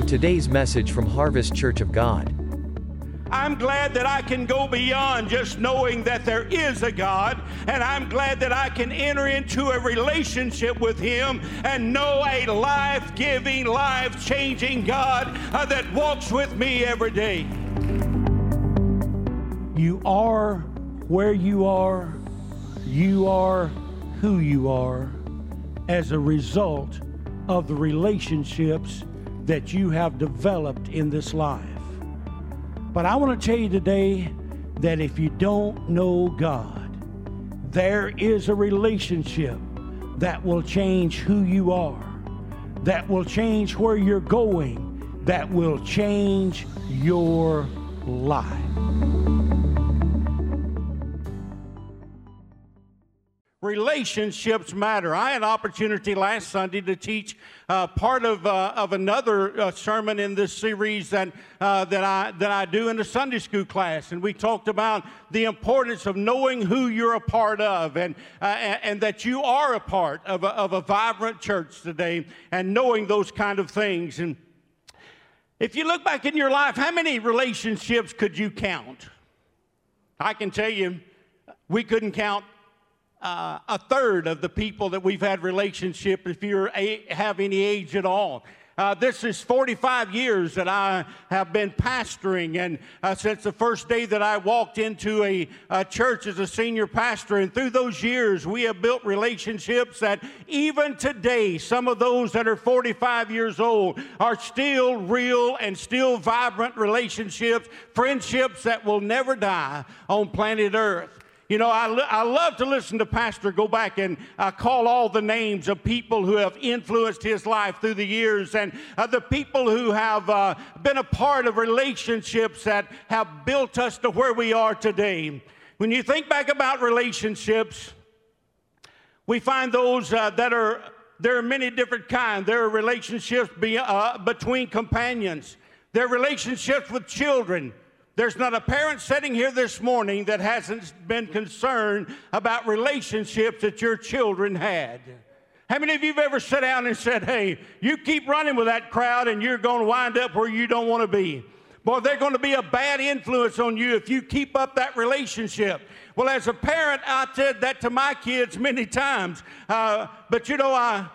on today's message from Harvest Church of God. I'm glad that I can go beyond just knowing that there is a God, and I'm glad that I can enter into a relationship with Him and know a life giving, life changing God uh, that walks with me every day. You are where you are, you are who you are as a result of the relationships that you have developed in this life. But I want to tell you today that if you don't know God, there is a relationship that will change who you are, that will change where you're going, that will change your life. Relationships matter. I had opportunity last Sunday to teach uh, part of, uh, of another uh, sermon in this series that, uh, that, I, that I do in the Sunday school class. And we talked about the importance of knowing who you're a part of and, uh, and, and, that you are a part of a, of a vibrant church today and knowing those kind of things. And if you look back in your life, how many relationships could you count? I can tell you, we couldn't count uh, a third of the people that we've had relationship if you have any age at all. Uh, this is 45 years that I have been pastoring, and uh, since the first day that I walked into a, a, church as a senior pastor, and through those years, we have built relationships that even today, some of those that are 45 years old are still real and still vibrant relationships, friendships that will never die on planet Earth. You know, I, I love to listen to Pastor go back and uh, call all the names of people who have influenced his life through the years and uh, the people who have uh, been a part of relationships that have built us to where we are today. When you think back about relationships, we find those uh, that are, there are many different kinds. There are relationships be, uh, between companions, there are relationships with children. There's not a parent sitting here this morning that hasn't been concerned about relationships that your children had. How many of you have ever sat down and said, Hey, you keep running with that crowd and you're going to wind up where you don't want to be? Boy, they're going to be a bad influence on you if you keep up that relationship. Well, as a parent, I said that to my kids many times. Uh, but you know, I,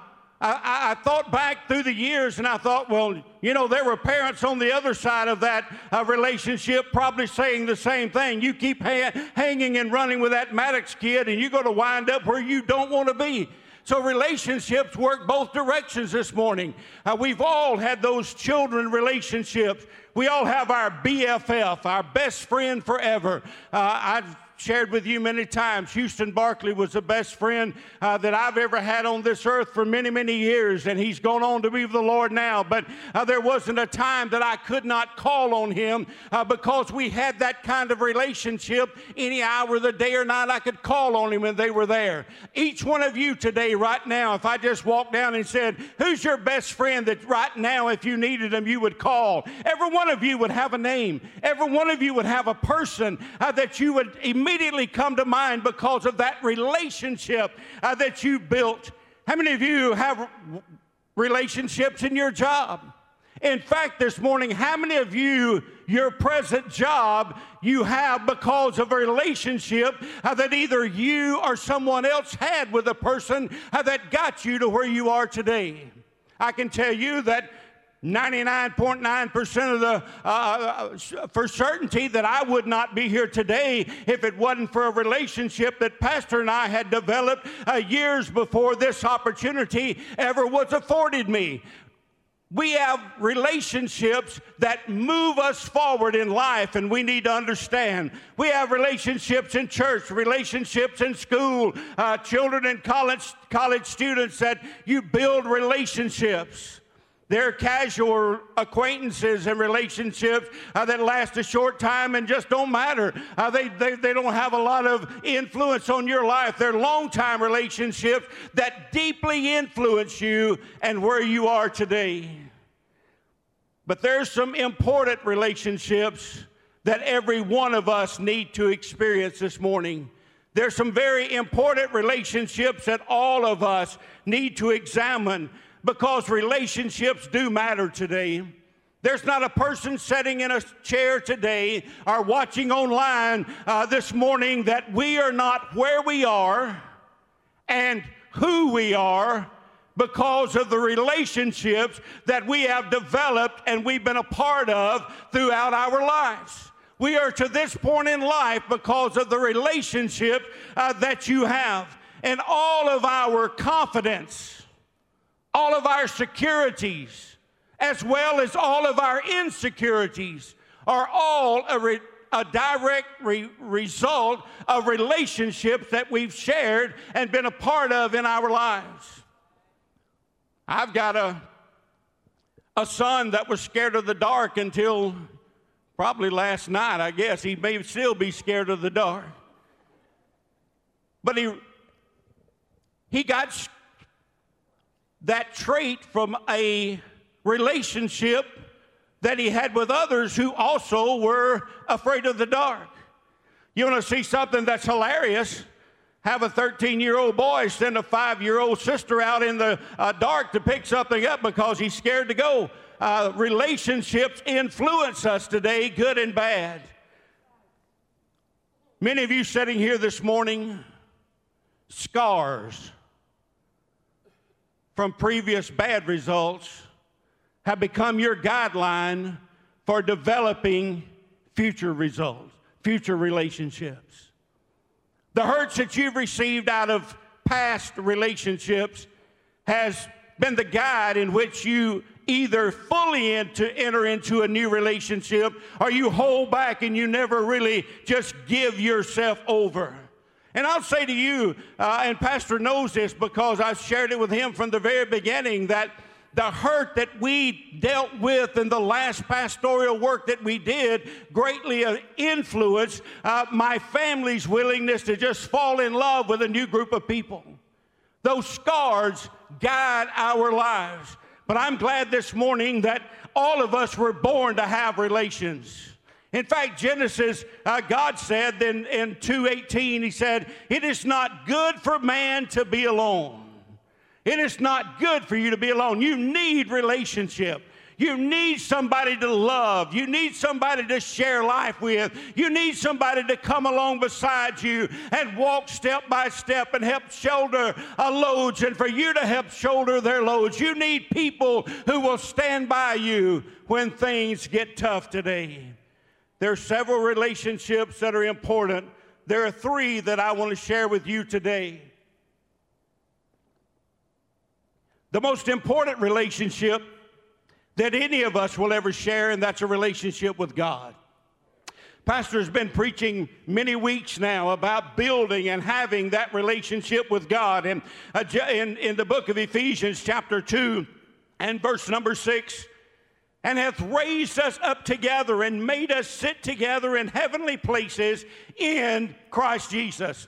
I, I, thought back through the years and I thought, well, you know, there were parents on the other side of that uh, relationship probably saying the same thing. You keep ha- hanging and running with that Maddox kid and you're going to wind up where you don't want to be. So relationships work both directions this morning. Uh, we've all had those children relationships. We all have our BFF, our best friend forever. Uh, I've shared with you many times, Houston Barkley was the best friend uh, that I've ever had on this earth for many, many years, and he's gone on to be with the Lord now. But uh, there wasn't a time that I could not call on him uh, because we had that kind of relationship. Any hour of the day or night, I could call on him, and they were there. Each one of you today, right now, if I just walked down and said, Who's your best friend that right now, if you needed him, you would call? Every one of you would have a name, every one of you would have a person uh, that you would immediately immediately come to mind because of that relationship uh, that you built. How many of you have relationships in your job? In fact, this morning, how many of you, your present job, you have because of a relationship uh, that either you or someone else had with a person uh, that got you to where you are today? I can tell you that 99.9% of the, uh, uh, for certainty that I would not be here today if it wasn't for a relationship that Pastor and I had developed uh, years before this opportunity ever was afforded me. We have relationships that move us forward in life, and we need to understand. We have relationships in church, relationships in school, uh, children and college, college students that you build relationships. They're casual acquaintances and relationships uh, that last a short time and just don't matter. Uh, they, they, they don't have a lot of influence on your life. They're long time relationships that deeply influence you and where you are today. But there's some important relationships that every one of us need to experience this morning. There's some very important relationships that all of us need to examine because relationships do matter today. There's not a person sitting in a chair today or watching online uh, this morning that we are not where we are and who we are because of the relationships that we have developed and we've been a part of throughout our lives. We are to this point in life because of the relationship uh, that you have. And all of our confidence, all of our securities, as well as all of our insecurities, are all a, re- a direct re- result of relationships that we've shared and been a part of in our lives. I've got a, a son that was scared of the dark until probably last night, I guess. He may still be scared of the dark. But he, he got that trait from a relationship that he had with others who also were afraid of the dark. You want to see something that's hilarious? Have a 13 year old boy send a five year old sister out in the uh, dark to pick something up because he's scared to go. Uh, relationships influence us today, good and bad. Many of you sitting here this morning, scars from previous bad results have become your guideline for developing future results, future relationships. The hurts that you've received out of past relationships has been the guide in which you either fully into, enter into a new relationship or you hold back and you never really just give yourself over. And I'll say to you, uh, and Pastor knows this because I've shared it with him from the very beginning, that the hurt that we dealt with in the last pastoral work that we did greatly uh, influenced uh, my family's willingness to just fall in love with a new group of people. Those scars guide our lives. But I'm glad this morning that all of us were born to have relations. In fact, Genesis, uh, God said in, in 2.18, he said, it is not good for man to be alone. It is not good for you to be alone. You need relationship. You need somebody to love. You need somebody to share life with. You need somebody to come along beside you and walk step by step and help shoulder a loads and for you to help shoulder their loads. You need people who will stand by you when things get tough today. There are several relationships that are important. There are three that I want to share with you today. the most important relationship that any of us will ever share, and that's a relationship with God. Pastor has been preaching many weeks now about building and having that relationship with God. And uh, in, in the book of Ephesians, chapter 2, and verse number 6, and hath raised us up together and made us sit together in heavenly places in Christ Jesus.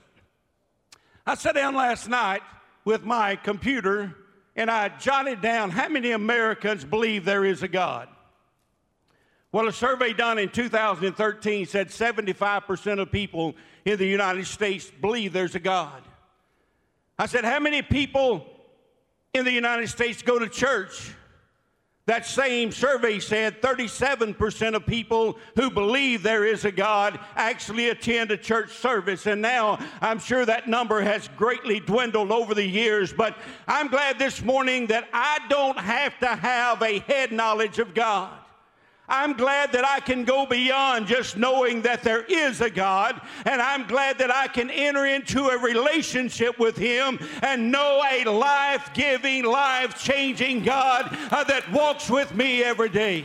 I sat down last night with my computer and I jotted down how many Americans believe there is a God. Well, a survey done in 2013 said 75% of people in the United States believe there's a God. I said, How many people in the United States go to church? That same survey said 37% of people who believe there is a God actually attend a church service. And now I'm sure that number has greatly dwindled over the years. But I'm glad this morning that I don't have to have a head knowledge of God. I'm glad that I can go beyond just knowing that there is a God, and I'm glad that I can enter into a relationship with Him and know a life giving, life changing God uh, that walks with me every day.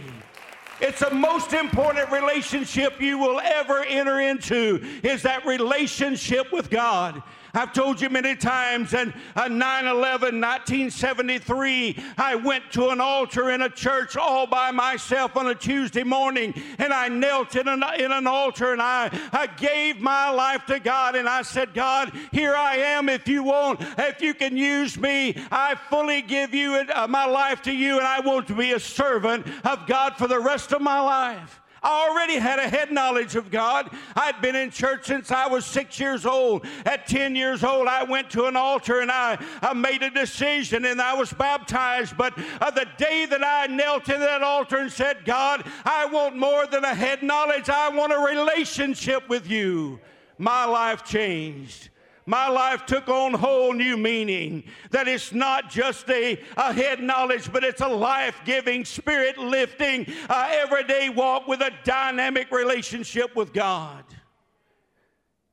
It's the most important relationship you will ever enter into is that relationship with God. I've told you many times, and 9 11, 1973, I went to an altar in a church all by myself on a Tuesday morning, and I knelt in an, in an altar and I, I gave my life to God, and I said, God, here I am. If you want, if you can use me, I fully give you uh, my life to you, and I want to be a servant of God for the rest of my life. I already had a head knowledge of God. I'd been in church since I was six years old. At 10 years old, I went to an altar and I, I made a decision and I was baptized. But uh, the day that I knelt in that altar and said, God, I want more than a head knowledge, I want a relationship with you, my life changed my life took on whole new meaning. That it's not just a, a head knowledge, but it's a life giving, spirit lifting, uh, everyday walk with a dynamic relationship with God.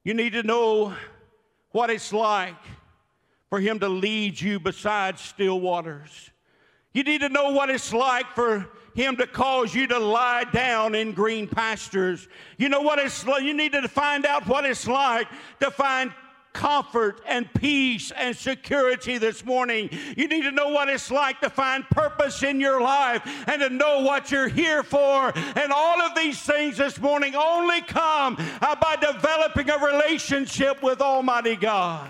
You need to know what it's like for Him to lead you beside still waters. You need to know what it's like for him to cause you to lie down in green pastures. You know what it's. You need to find out what it's like to find comfort and peace and security this morning. You need to know what it's like to find purpose in your life and to know what you're here for. And all of these things this morning only come by developing a relationship with Almighty God.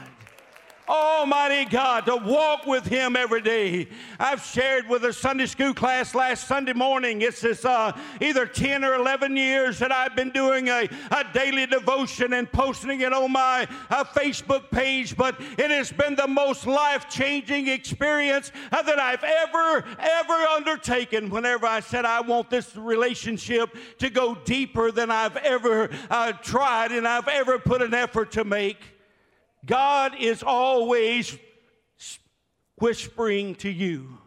Almighty God, to walk with Him every day. I've shared with a Sunday school class last Sunday morning. It's this uh, either 10 or 11 years that I've been doing a, a daily devotion and posting it on my uh, Facebook page, but it has been the most life changing experience uh, that I've ever, ever undertaken whenever I said I want this relationship to go deeper than I've ever uh, tried and I've ever put an effort to make. God is always whispering to you.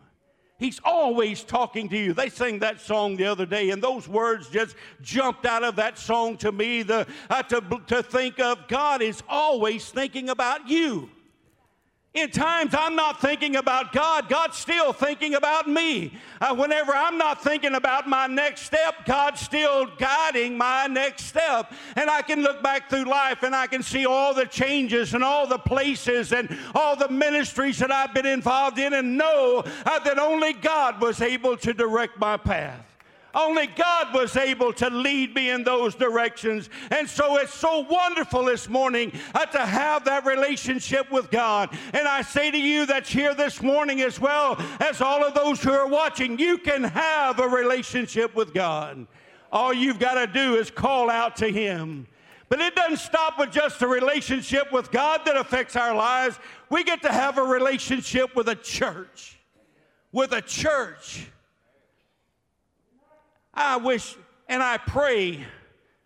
He's always talking to you. They sang that song the other day, and those words just jumped out of that song to me the, uh, to, to think of God is always thinking about you. In times I'm not thinking about God, God's still thinking about me. Uh, whenever I'm not thinking about my next step, God's still guiding my next step. And I can look back through life and I can see all the changes and all the places and all the ministries that I've been involved in and know uh, that only God was able to direct my path. Only God was able to lead me in those directions. And so it's so wonderful this morning uh, to have that relationship with God. And I say to you that's here this morning, as well as all of those who are watching, you can have a relationship with God. All you've got to do is call out to Him. But it doesn't stop with just a relationship with God that affects our lives. We get to have a relationship with a church. With a church. I wish and I pray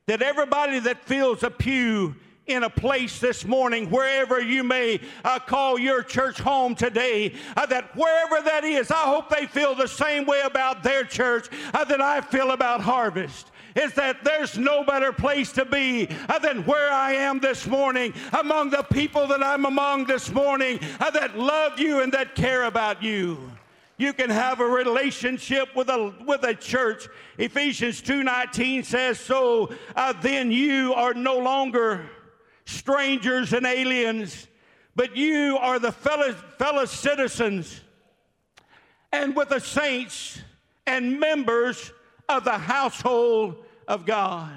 that everybody that fills a pew in a place this morning, wherever you may uh, call your church home today, uh, that wherever that is, I hope they feel the same way about their church uh, that I feel about Harvest. Is that there's no better place to be uh, than where I am this morning, among the people that I'm among this morning uh, that love you and that care about you. You can have a relationship with a, with a church. Ephesians 2.19 says, so uh, then you are no longer strangers and aliens, but you are the fellow, fellow citizens and with the saints and members of the household of God.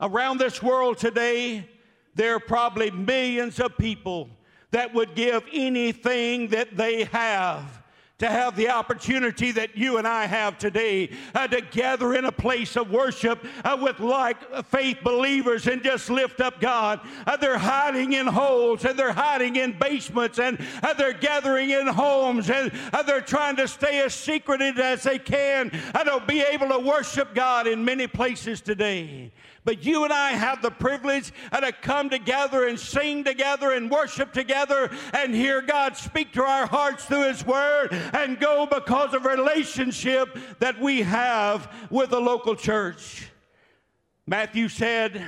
Around this world today, there are probably millions of people that would give anything that they have to have the opportunity that you and I have today uh, to gather in a place of worship uh, with like faith believers and just lift up God. Uh, they're hiding in holes and they're hiding in basements and uh, they're gathering in homes and uh, they're trying to stay as secreted as they can and they'll be able to worship God in many places today. But you and I have the privilege uh, to come together and sing together and worship together and hear God speak to our hearts through His Word and go because of relationship that we have with the local church. Matthew said,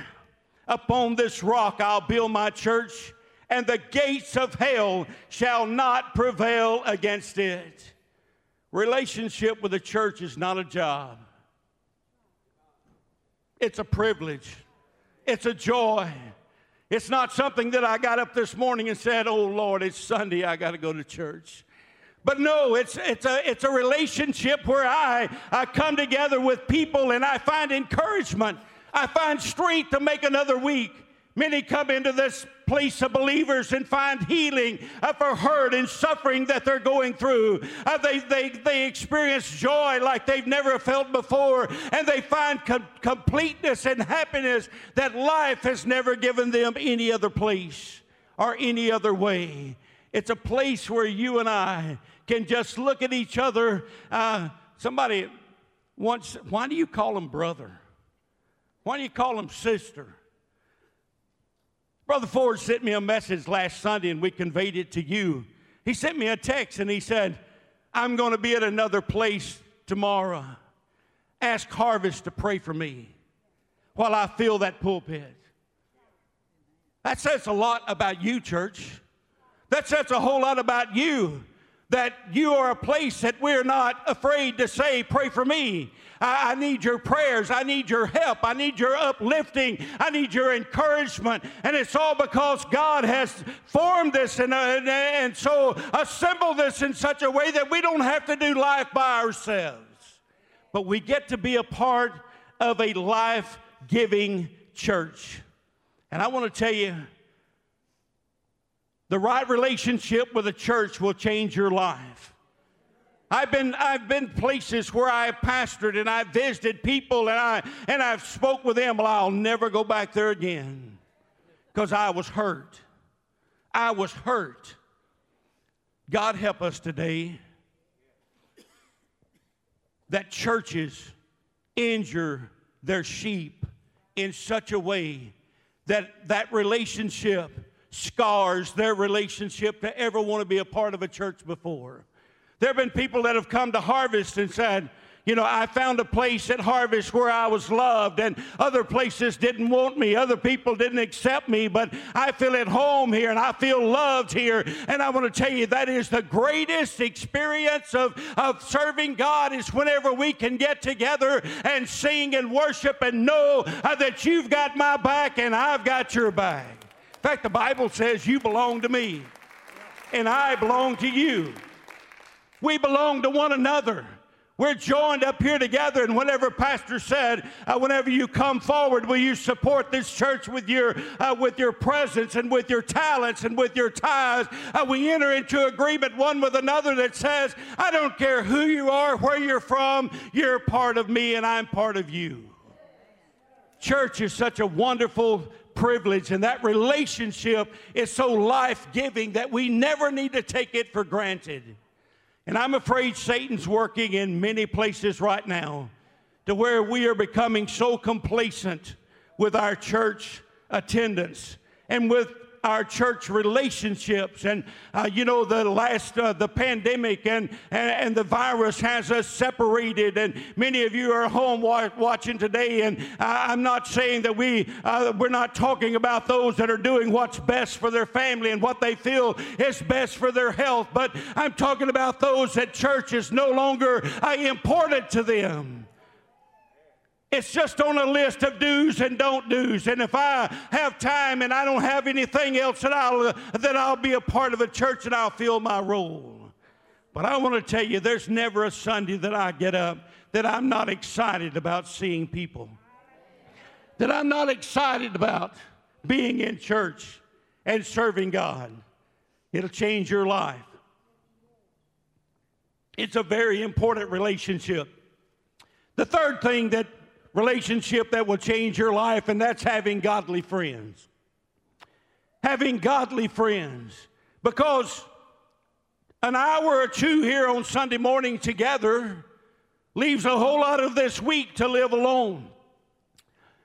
Upon this rock I'll build my church, and the gates of hell shall not prevail against it. Relationship with the church is not a job. It's a privilege. It's a joy. It's not something that I got up this morning and said, Oh Lord, it's Sunday, I got to go to church. But no, it's, it's, a, it's a relationship where I, I come together with people and I find encouragement. I find strength to make another week. Many come into this place of believers and find healing uh, for hurt and suffering that they're going through. Uh, they, they, they experience joy like they've never felt before, and they find com- completeness and happiness that life has never given them any other place or any other way. It's a place where you and I can just look at each other. Uh, somebody once, why do you call him brother? Why do you call him sister? Brother Ford sent me a message last Sunday and we conveyed it to you. He sent me a text and he said, I'm going to be at another place tomorrow. Ask Harvest to pray for me while I fill that pulpit. That says a lot about you, church. That says a whole lot about you that you are a place that we're not afraid to say, Pray for me. I, I, need your prayers. I need your help. I need your uplifting. I need your encouragement. And it's all because God has formed this and, uh, and, and so assembled this in such a way that we don't have to do life by ourselves, but we get to be a part of a life giving church. And I want to tell you, the right relationship with the church will change your life. I've been, I've been places where I've pastored and I've visited people and, I, and I've spoke with them. Well, I'll never go back there again because I was hurt. I was hurt. God help us today that churches injure their sheep in such a way that that relationship scars their relationship to ever want to be a part of a church before. There have been people that have come to Harvest and said, you know, I found a place at Harvest where I was loved, and other places didn't want me. Other people didn't accept me, but I feel at home here and I feel loved here. And I want to tell you that is the greatest experience of, of serving God is whenever we can get together and sing and worship and know uh, that you've got my back and I've got your back. In fact, the Bible says you belong to me and I belong to you. We belong to one another. We're joined up here together, and whenever Pastor said, uh, whenever you come forward, will you support this church with your uh, with your presence and with your talents and with your tithes? Uh, we enter into agreement one with another that says, I don't care who you are, where you're from, you're part of me, and I'm part of you. Church is such a wonderful privilege, and that relationship is so life giving that we never need to take it for granted. And I'm afraid Satan's working in many places right now to where we are becoming so complacent with our church attendance and with our church relationships. And, uh, you know, the last, uh, the pandemic and, and, and, the virus has us separated. And many of you are home wa- watching today. And I'm not saying that we, uh, we're not talking about those that are doing what's best for their family and what they feel is best for their health. But I'm talking about those that church is no longer uh, important to them. It's just on a list of do's and don't do's. And if I have time and I don't have anything else, then I'll, then I'll be a part of a church and I'll fill my role. But I want to tell you, there's never a Sunday that I get up that I'm not excited about seeing people, that I'm not excited about being in church and serving God. It'll change your life. It's a very important relationship. The third thing that relationship that will change your life, and that's having godly friends. Having godly friends. Because an hour or two here on Sunday morning together leaves a whole lot of this week to live alone.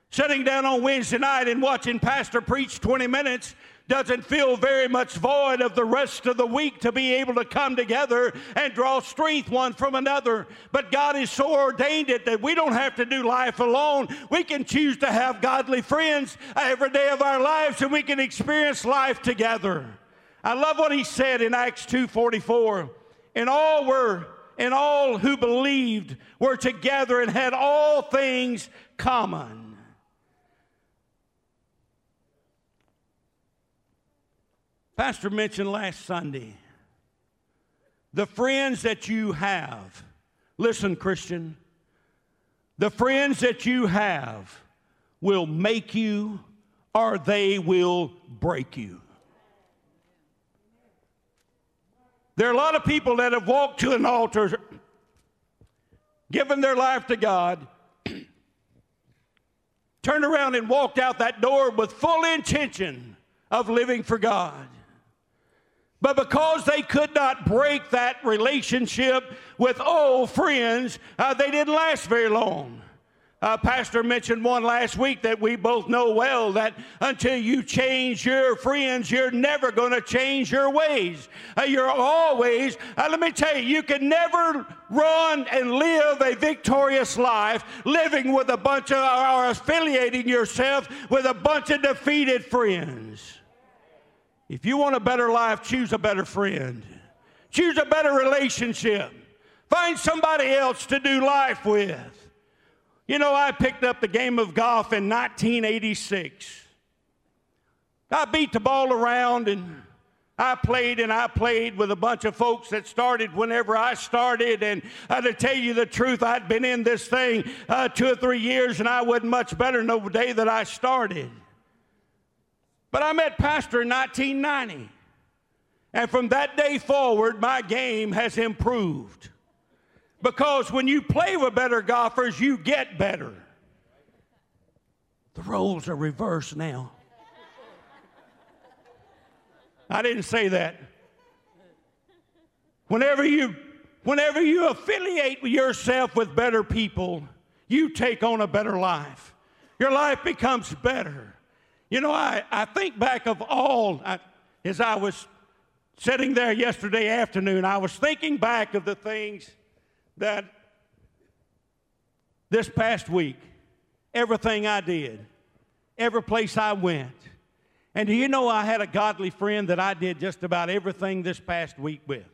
Sitting down on Wednesday night and watching Pastor preach 20 minutes doesn't feel very much void of the rest of the week to be able to come together and draw strength one from another. But God has so ordained it that we don't have to do life alone. We can choose to have godly friends every day of our lives and we can experience life together. I love what he said in Acts 2:44. And all were and all who believed were together and had all things common. Pastor mentioned last Sunday the friends that you have. Listen, Christian, the friends that you have will make you or they will break you. There are a lot of people that have walked to an altar, given their life to God, turned around and walked out that door with full intention of living for God. But because they could not break that relationship with old friends, uh, they didn't last very long. Uh, Pastor mentioned one last week that we both know well that until you change your friends, you're never going to change your ways. Uh, you're always, uh, let me tell you, you can never run and live a victorious life living with a bunch of, or affiliating yourself with a bunch of defeated friends. If you want a better life, choose a better friend, choose a better relationship, find somebody else to do life with. You know, I picked up the game of golf in 1986. I beat the ball around and I played and I played with a bunch of folks that started whenever I started. And uh, to tell you the truth, I'd been in this thing uh, two or three years and I wasn't much better than the day that I started. But I met Pastor in 1990. And from that day forward, my game has improved. Because when you play with better golfers, you get better. The roles are reversed now. I didn't say that. Whenever you whenever you affiliate yourself with better people, you take on a better life. Your life becomes better. You know, I, I think back of all, I, as I was sitting there yesterday afternoon, I was thinking back of the things that this past week, everything I did, every place I went, and do you know I had a godly friend that I did just about everything this past week with?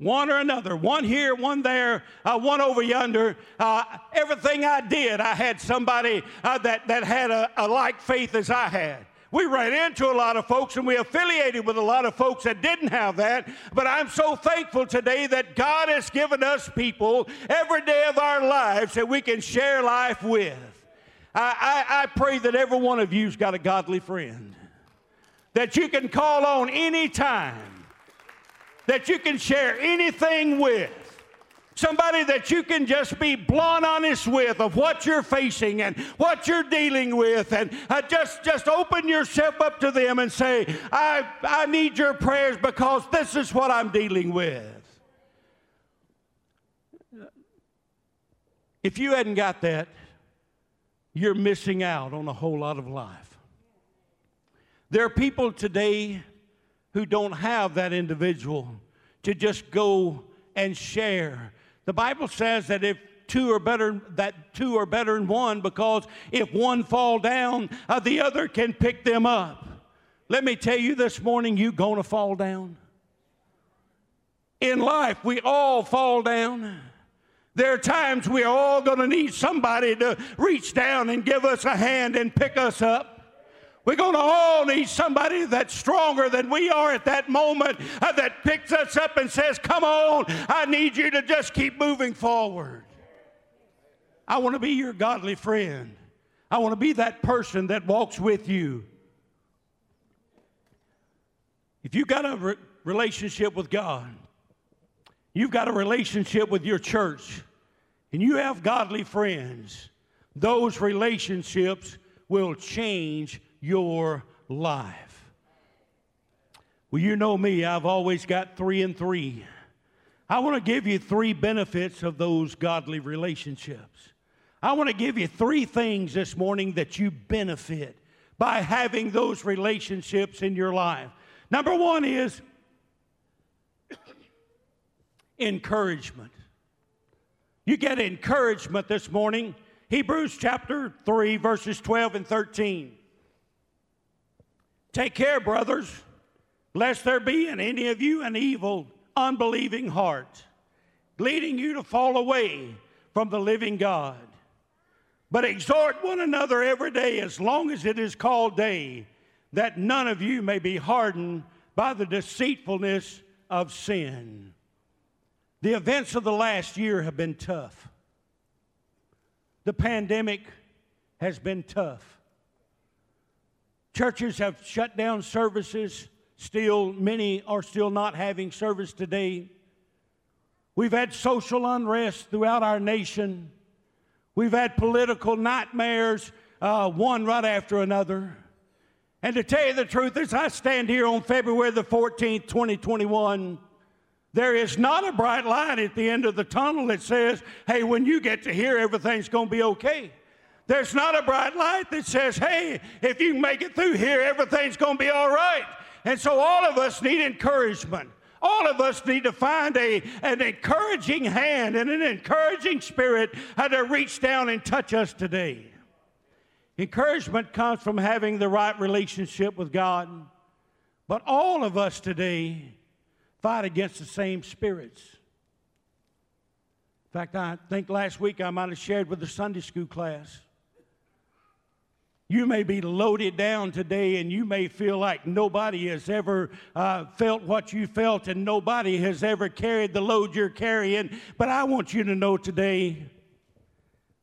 One or another, one here, one there, uh, one over yonder. Uh, everything I did, I had somebody uh, that, that had a, a like faith as I had. We ran into a lot of folks and we affiliated with a lot of folks that didn't have that. But I'm so thankful today that God has given us people every day of our lives that we can share life with. I, I, I pray that every one of you's got a godly friend that you can call on anytime, that you can share anything with. Somebody that you can just be blunt honest with of what you're facing and what you're dealing with, and uh, just just open yourself up to them and say, I, I need your prayers because this is what I'm dealing with. If you hadn't got that, you're missing out on a whole lot of life. There are people today who don't have that individual to just go and share. The Bible says that if two are better that two are better than one because if one fall down uh, the other can pick them up. Let me tell you this morning you gonna fall down. In life we all fall down. There are times we are all going to need somebody to reach down and give us a hand and pick us up we're going to all need somebody that's stronger than we are at that moment uh, that picks us up and says, Come on, I need you to just keep moving forward. I want to be your godly friend. I want to be that person that walks with you. If you've got a re- relationship with God, you've got a relationship with your church, and you have godly friends, those relationships will change your life. Well, you know me, I've always got three and three. I want to give you three benefits of those godly relationships. I want to give you three things this morning that you benefit by having those relationships in your life. Number one is encouragement. You get encouragement this morning. Hebrews chapter 3, verses 12 and 13. Take care, brothers, lest there be in any of you an evil, unbelieving heart, leading you to fall away from the living God. But exhort one another every day, as long as it is called day, that none of you may be hardened by the deceitfulness of sin. The events of the last year have been tough. The pandemic has been tough. Churches have shut down services. Still, many are still not having service today. We've had social unrest throughout our nation. We've had political nightmares, uh, one right after another. And to tell you the truth, as I stand here on February the 14th, 2021, there is not a bright light at the end of the tunnel that says, hey, when you get to here, everything's going to be okay. There's not a bright light that says, hey, if you make it through here, everything's going to be all right. And so all of us need encouragement. All of us need to find a, an encouraging hand and an encouraging spirit how to reach down and touch us today. Encouragement comes from having the right relationship with God. But all of us today fight against the same spirits. In fact, I think last week I might have shared with the Sunday school class. You may be loaded down today and you may feel like nobody has ever uh, felt what you felt and nobody has ever carried the load you're carrying. But I want you to know today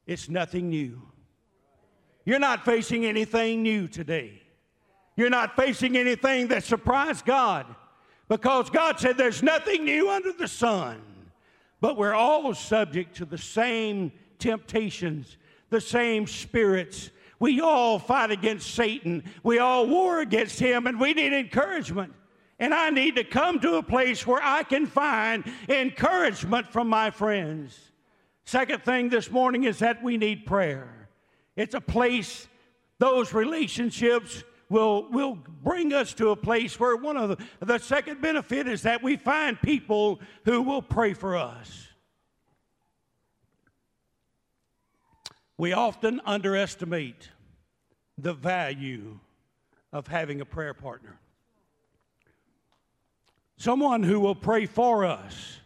it's nothing new. You're not facing anything new today. You're not facing anything that surprised God because God said there's nothing new under the sun. But we're all subject to the same temptations, the same spirits. We all fight against Satan. We all war against him, and we need encouragement. And I need to come to a place where I can find encouragement from my friends. Second thing this morning is that we need prayer. It's a place, those relationships will, will bring us to a place where one of the, the second benefit is that we find people who will pray for us. We often underestimate the value of having a prayer partner. Someone who will pray for us,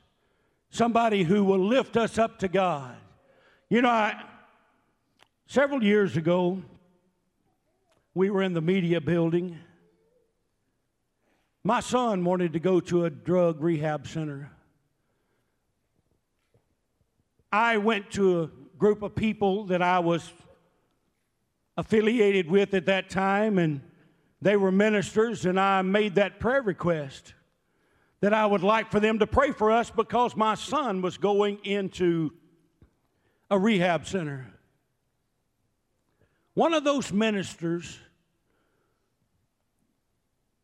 somebody who will lift us up to God. You know, I, Several years ago, we were in the media building. My son wanted to go to a drug rehab center. I went to a group of people that I was affiliated with at that time, and they were ministers, and I made that prayer request that I would like for them to pray for us because my son was going into a rehab center. One of those ministers,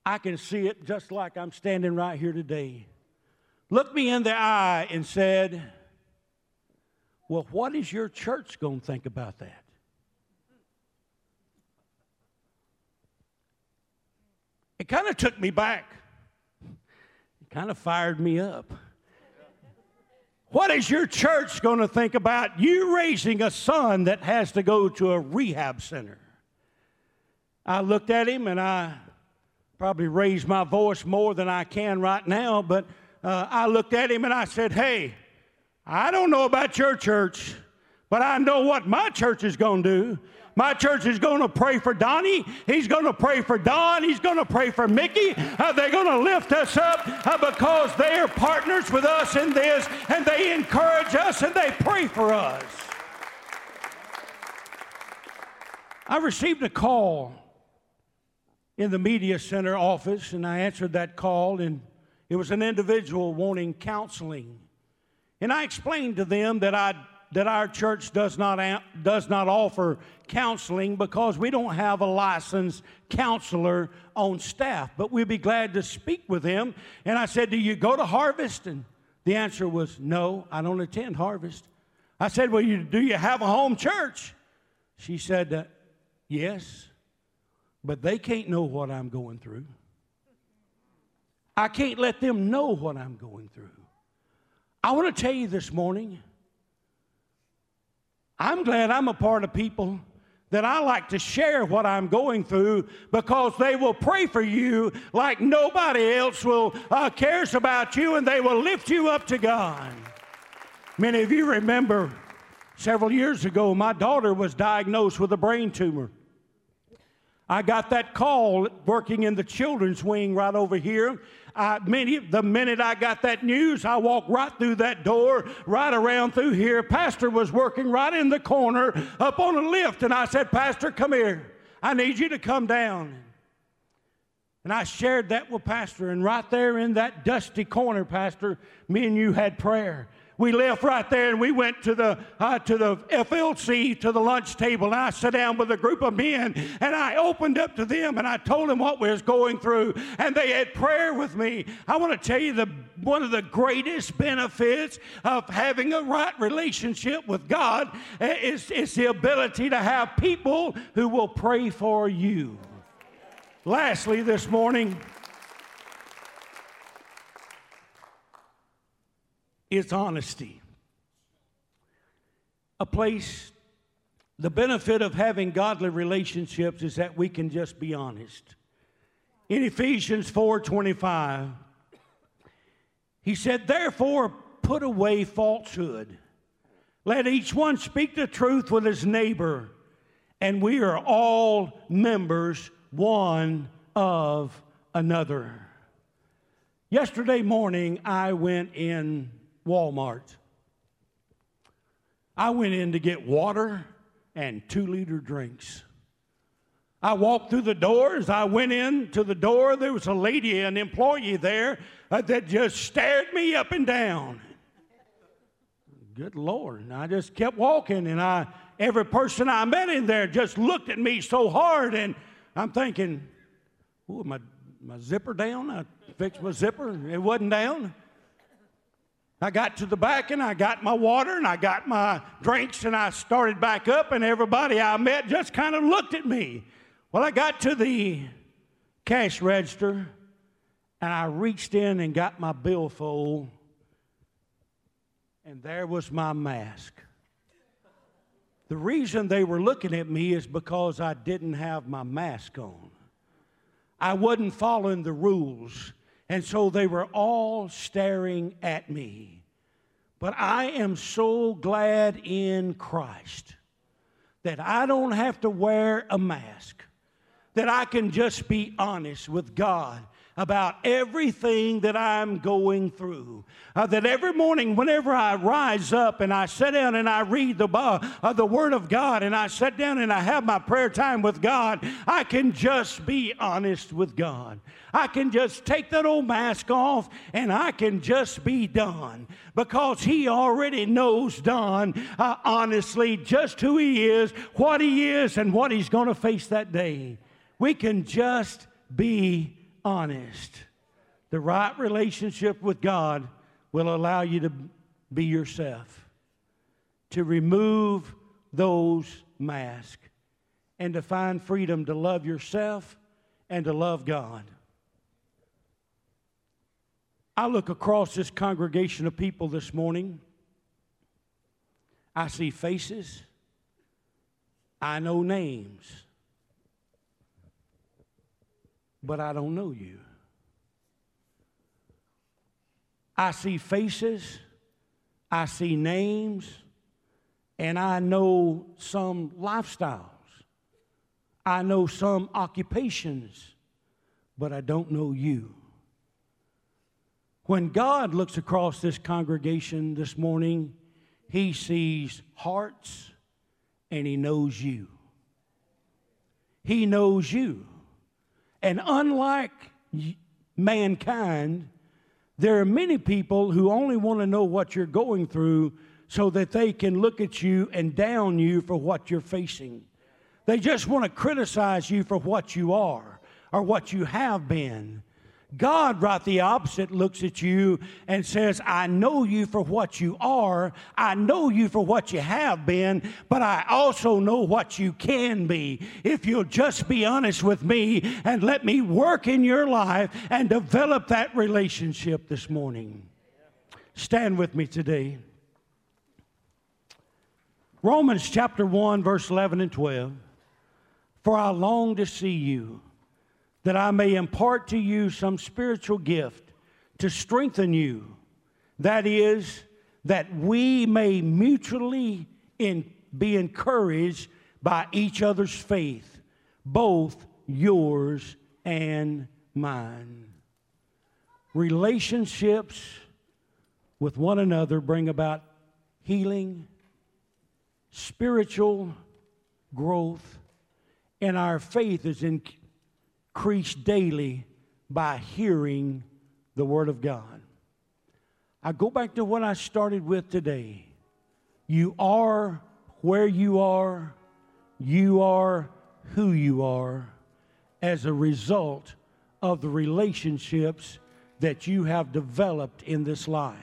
I can see it just like I'm standing right here today, looked me in the eye and said, Well, what is your church going to think about that? It kind of took me back. It kind of fired me up. What is your church going to think about you raising a son that has to go to a rehab center? I looked at him and I probably raised my voice more than I can right now, but uh, I looked at him and I said, Hey, I don't know about your church, but I know what my church is going to do. My church is going to pray for Donnie. He's going to pray for Don. He's going to pray for Mickey. Uh, they're going to lift us up uh, because they are partners with us in this and they encourage us and they pray for us. I received a call in the media center office and I answered that call and it was an individual wanting counseling. And I explained to them that I'd that our church does not, does not offer counseling because we don't have a licensed counselor on staff, but we'd be glad to speak with him. And I said, Do you go to Harvest? And the answer was, No, I don't attend Harvest. I said, Well, you, do you have a home church? She said, uh, Yes, but they can't know what I'm going through. I can't let them know what I'm going through. I want to tell you this morning I'm glad I'm a part of people that I like to share what I'm going through because they will pray for you like nobody else will uh, cares about you and they will lift you up to God. Many of you remember several years ago my daughter was diagnosed with a brain tumor. I got that call working in the children's wing right over here. I, many, the minute I got that news, I walked right through that door, right around through here. Pastor was working right in the corner up on a lift, and I said, Pastor, come here. I need you to come down. And I shared that with Pastor. And right there in that dusty corner, Pastor, me and you had prayer we left right there and we went to the uh, to the FLC to the lunch table and I sat down with a group of men and I opened up to them and I told them what we was going through and they had prayer with me. I want to tell you the one of the greatest benefits of having a right relationship with God is, is the ability to have people who will pray for you. Lastly, this morning, is honesty. A place, the benefit of having godly relationships is that we can just be honest. In Ephesians 4:25, he said, Therefore, put away falsehood. Let each one speak the truth with his neighbor, and we are all members one of another. Yesterday morning, I went in Walmart. I went in to get water and two liter drinks. I walked through the doors. I went in to the door. There was a lady, an employee there, uh, that just stared me up and down. Good Lord. And I just kept walking, and I every person I met in there just looked at me so hard, and I'm thinking, oh, my, my zipper down? I fixed my zipper. It wasn't down. I got to the back and I got my water and I got my drinks and I started back up, and everybody I met just kind of looked at me. Well, I got to the cash register and I reached in and got my billfold, and there was my mask. The reason they were looking at me is because I didn't have my mask on. I wasn't following the rules. And so they were all staring at me. But I am so glad in Christ that I don't have to wear a mask, that I can just be honest with God about everything that I'm going through. Uh, that every morning, whenever I rise up and I sit down and I read the, uh, the Word of God and I sit down and I have my prayer time with God, I can just be honest with God. I can just take that old mask off and I can just be done because He already knows Don uh, honestly just who He is, what He is, and what He's going to face that day. We can just be honest. The right relationship with God will allow you to be yourself, to remove those masks, and to find freedom to love yourself and to love God. I look across this congregation of people this morning. I see faces. I know names but I don't know you. I see faces, I see names, and I know some lifestyles. I know some occupations, but I don't know you. When God looks across this congregation this morning, He sees hearts and He knows you. He knows you. And unlike mankind, there are many people who only want to know what you're going through so that they can look at you and down you for what you're facing. They just want to criticize you for what you are or what you have been. God, right the opposite, looks at you and says, I know you for what you are. I know you for what you have been, but I also know what you can be. If you'll just be honest with me and let me work in your life and develop that relationship this morning. Stand with me today. Romans chapter 1, verse 11 and 12. For I long to see you that I may impart to you some spiritual gift to strengthen you. That is, that we may mutually in, be encouraged by each other's faith, both yours and mine. Relationships with one another bring about healing, spiritual growth, and our faith is in increase daily by hearing the Word of God. I go back to what I started with today. You are where you are, you are who you are as a result of the relationships that you have developed in this life.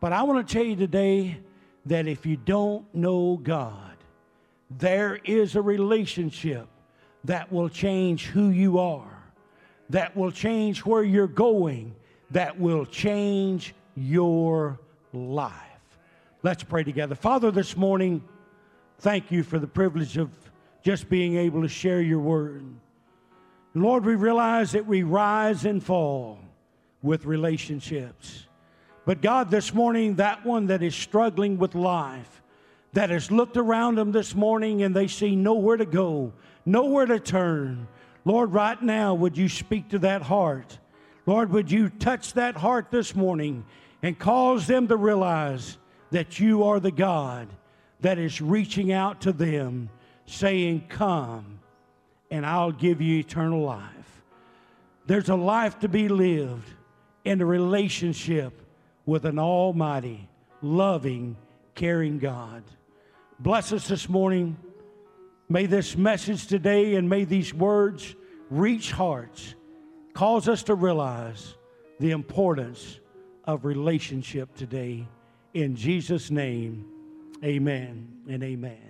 But I want to tell you today that if you don't know God, there is a relationship that will change who you are, that will change where you're going, that will change your life. Let's pray together. Father, this morning, thank you for the privilege of just being able to share your word. Lord, we realize that we rise and fall with relationships. But God, this morning, that one that is struggling with life, that has looked around them this morning and they see nowhere to go, nowhere to turn. Lord, right now, would you speak to that heart? Lord, would you touch that heart this morning and cause them to realize that you are the God that is reaching out to them, saying, Come, and I'll give you eternal life. There's a life to be lived in a relationship with an almighty, loving, caring God. Bless us this morning. May this message today and may these words reach hearts, cause us to realize the importance of relationship today. In Jesus' name, amen and amen.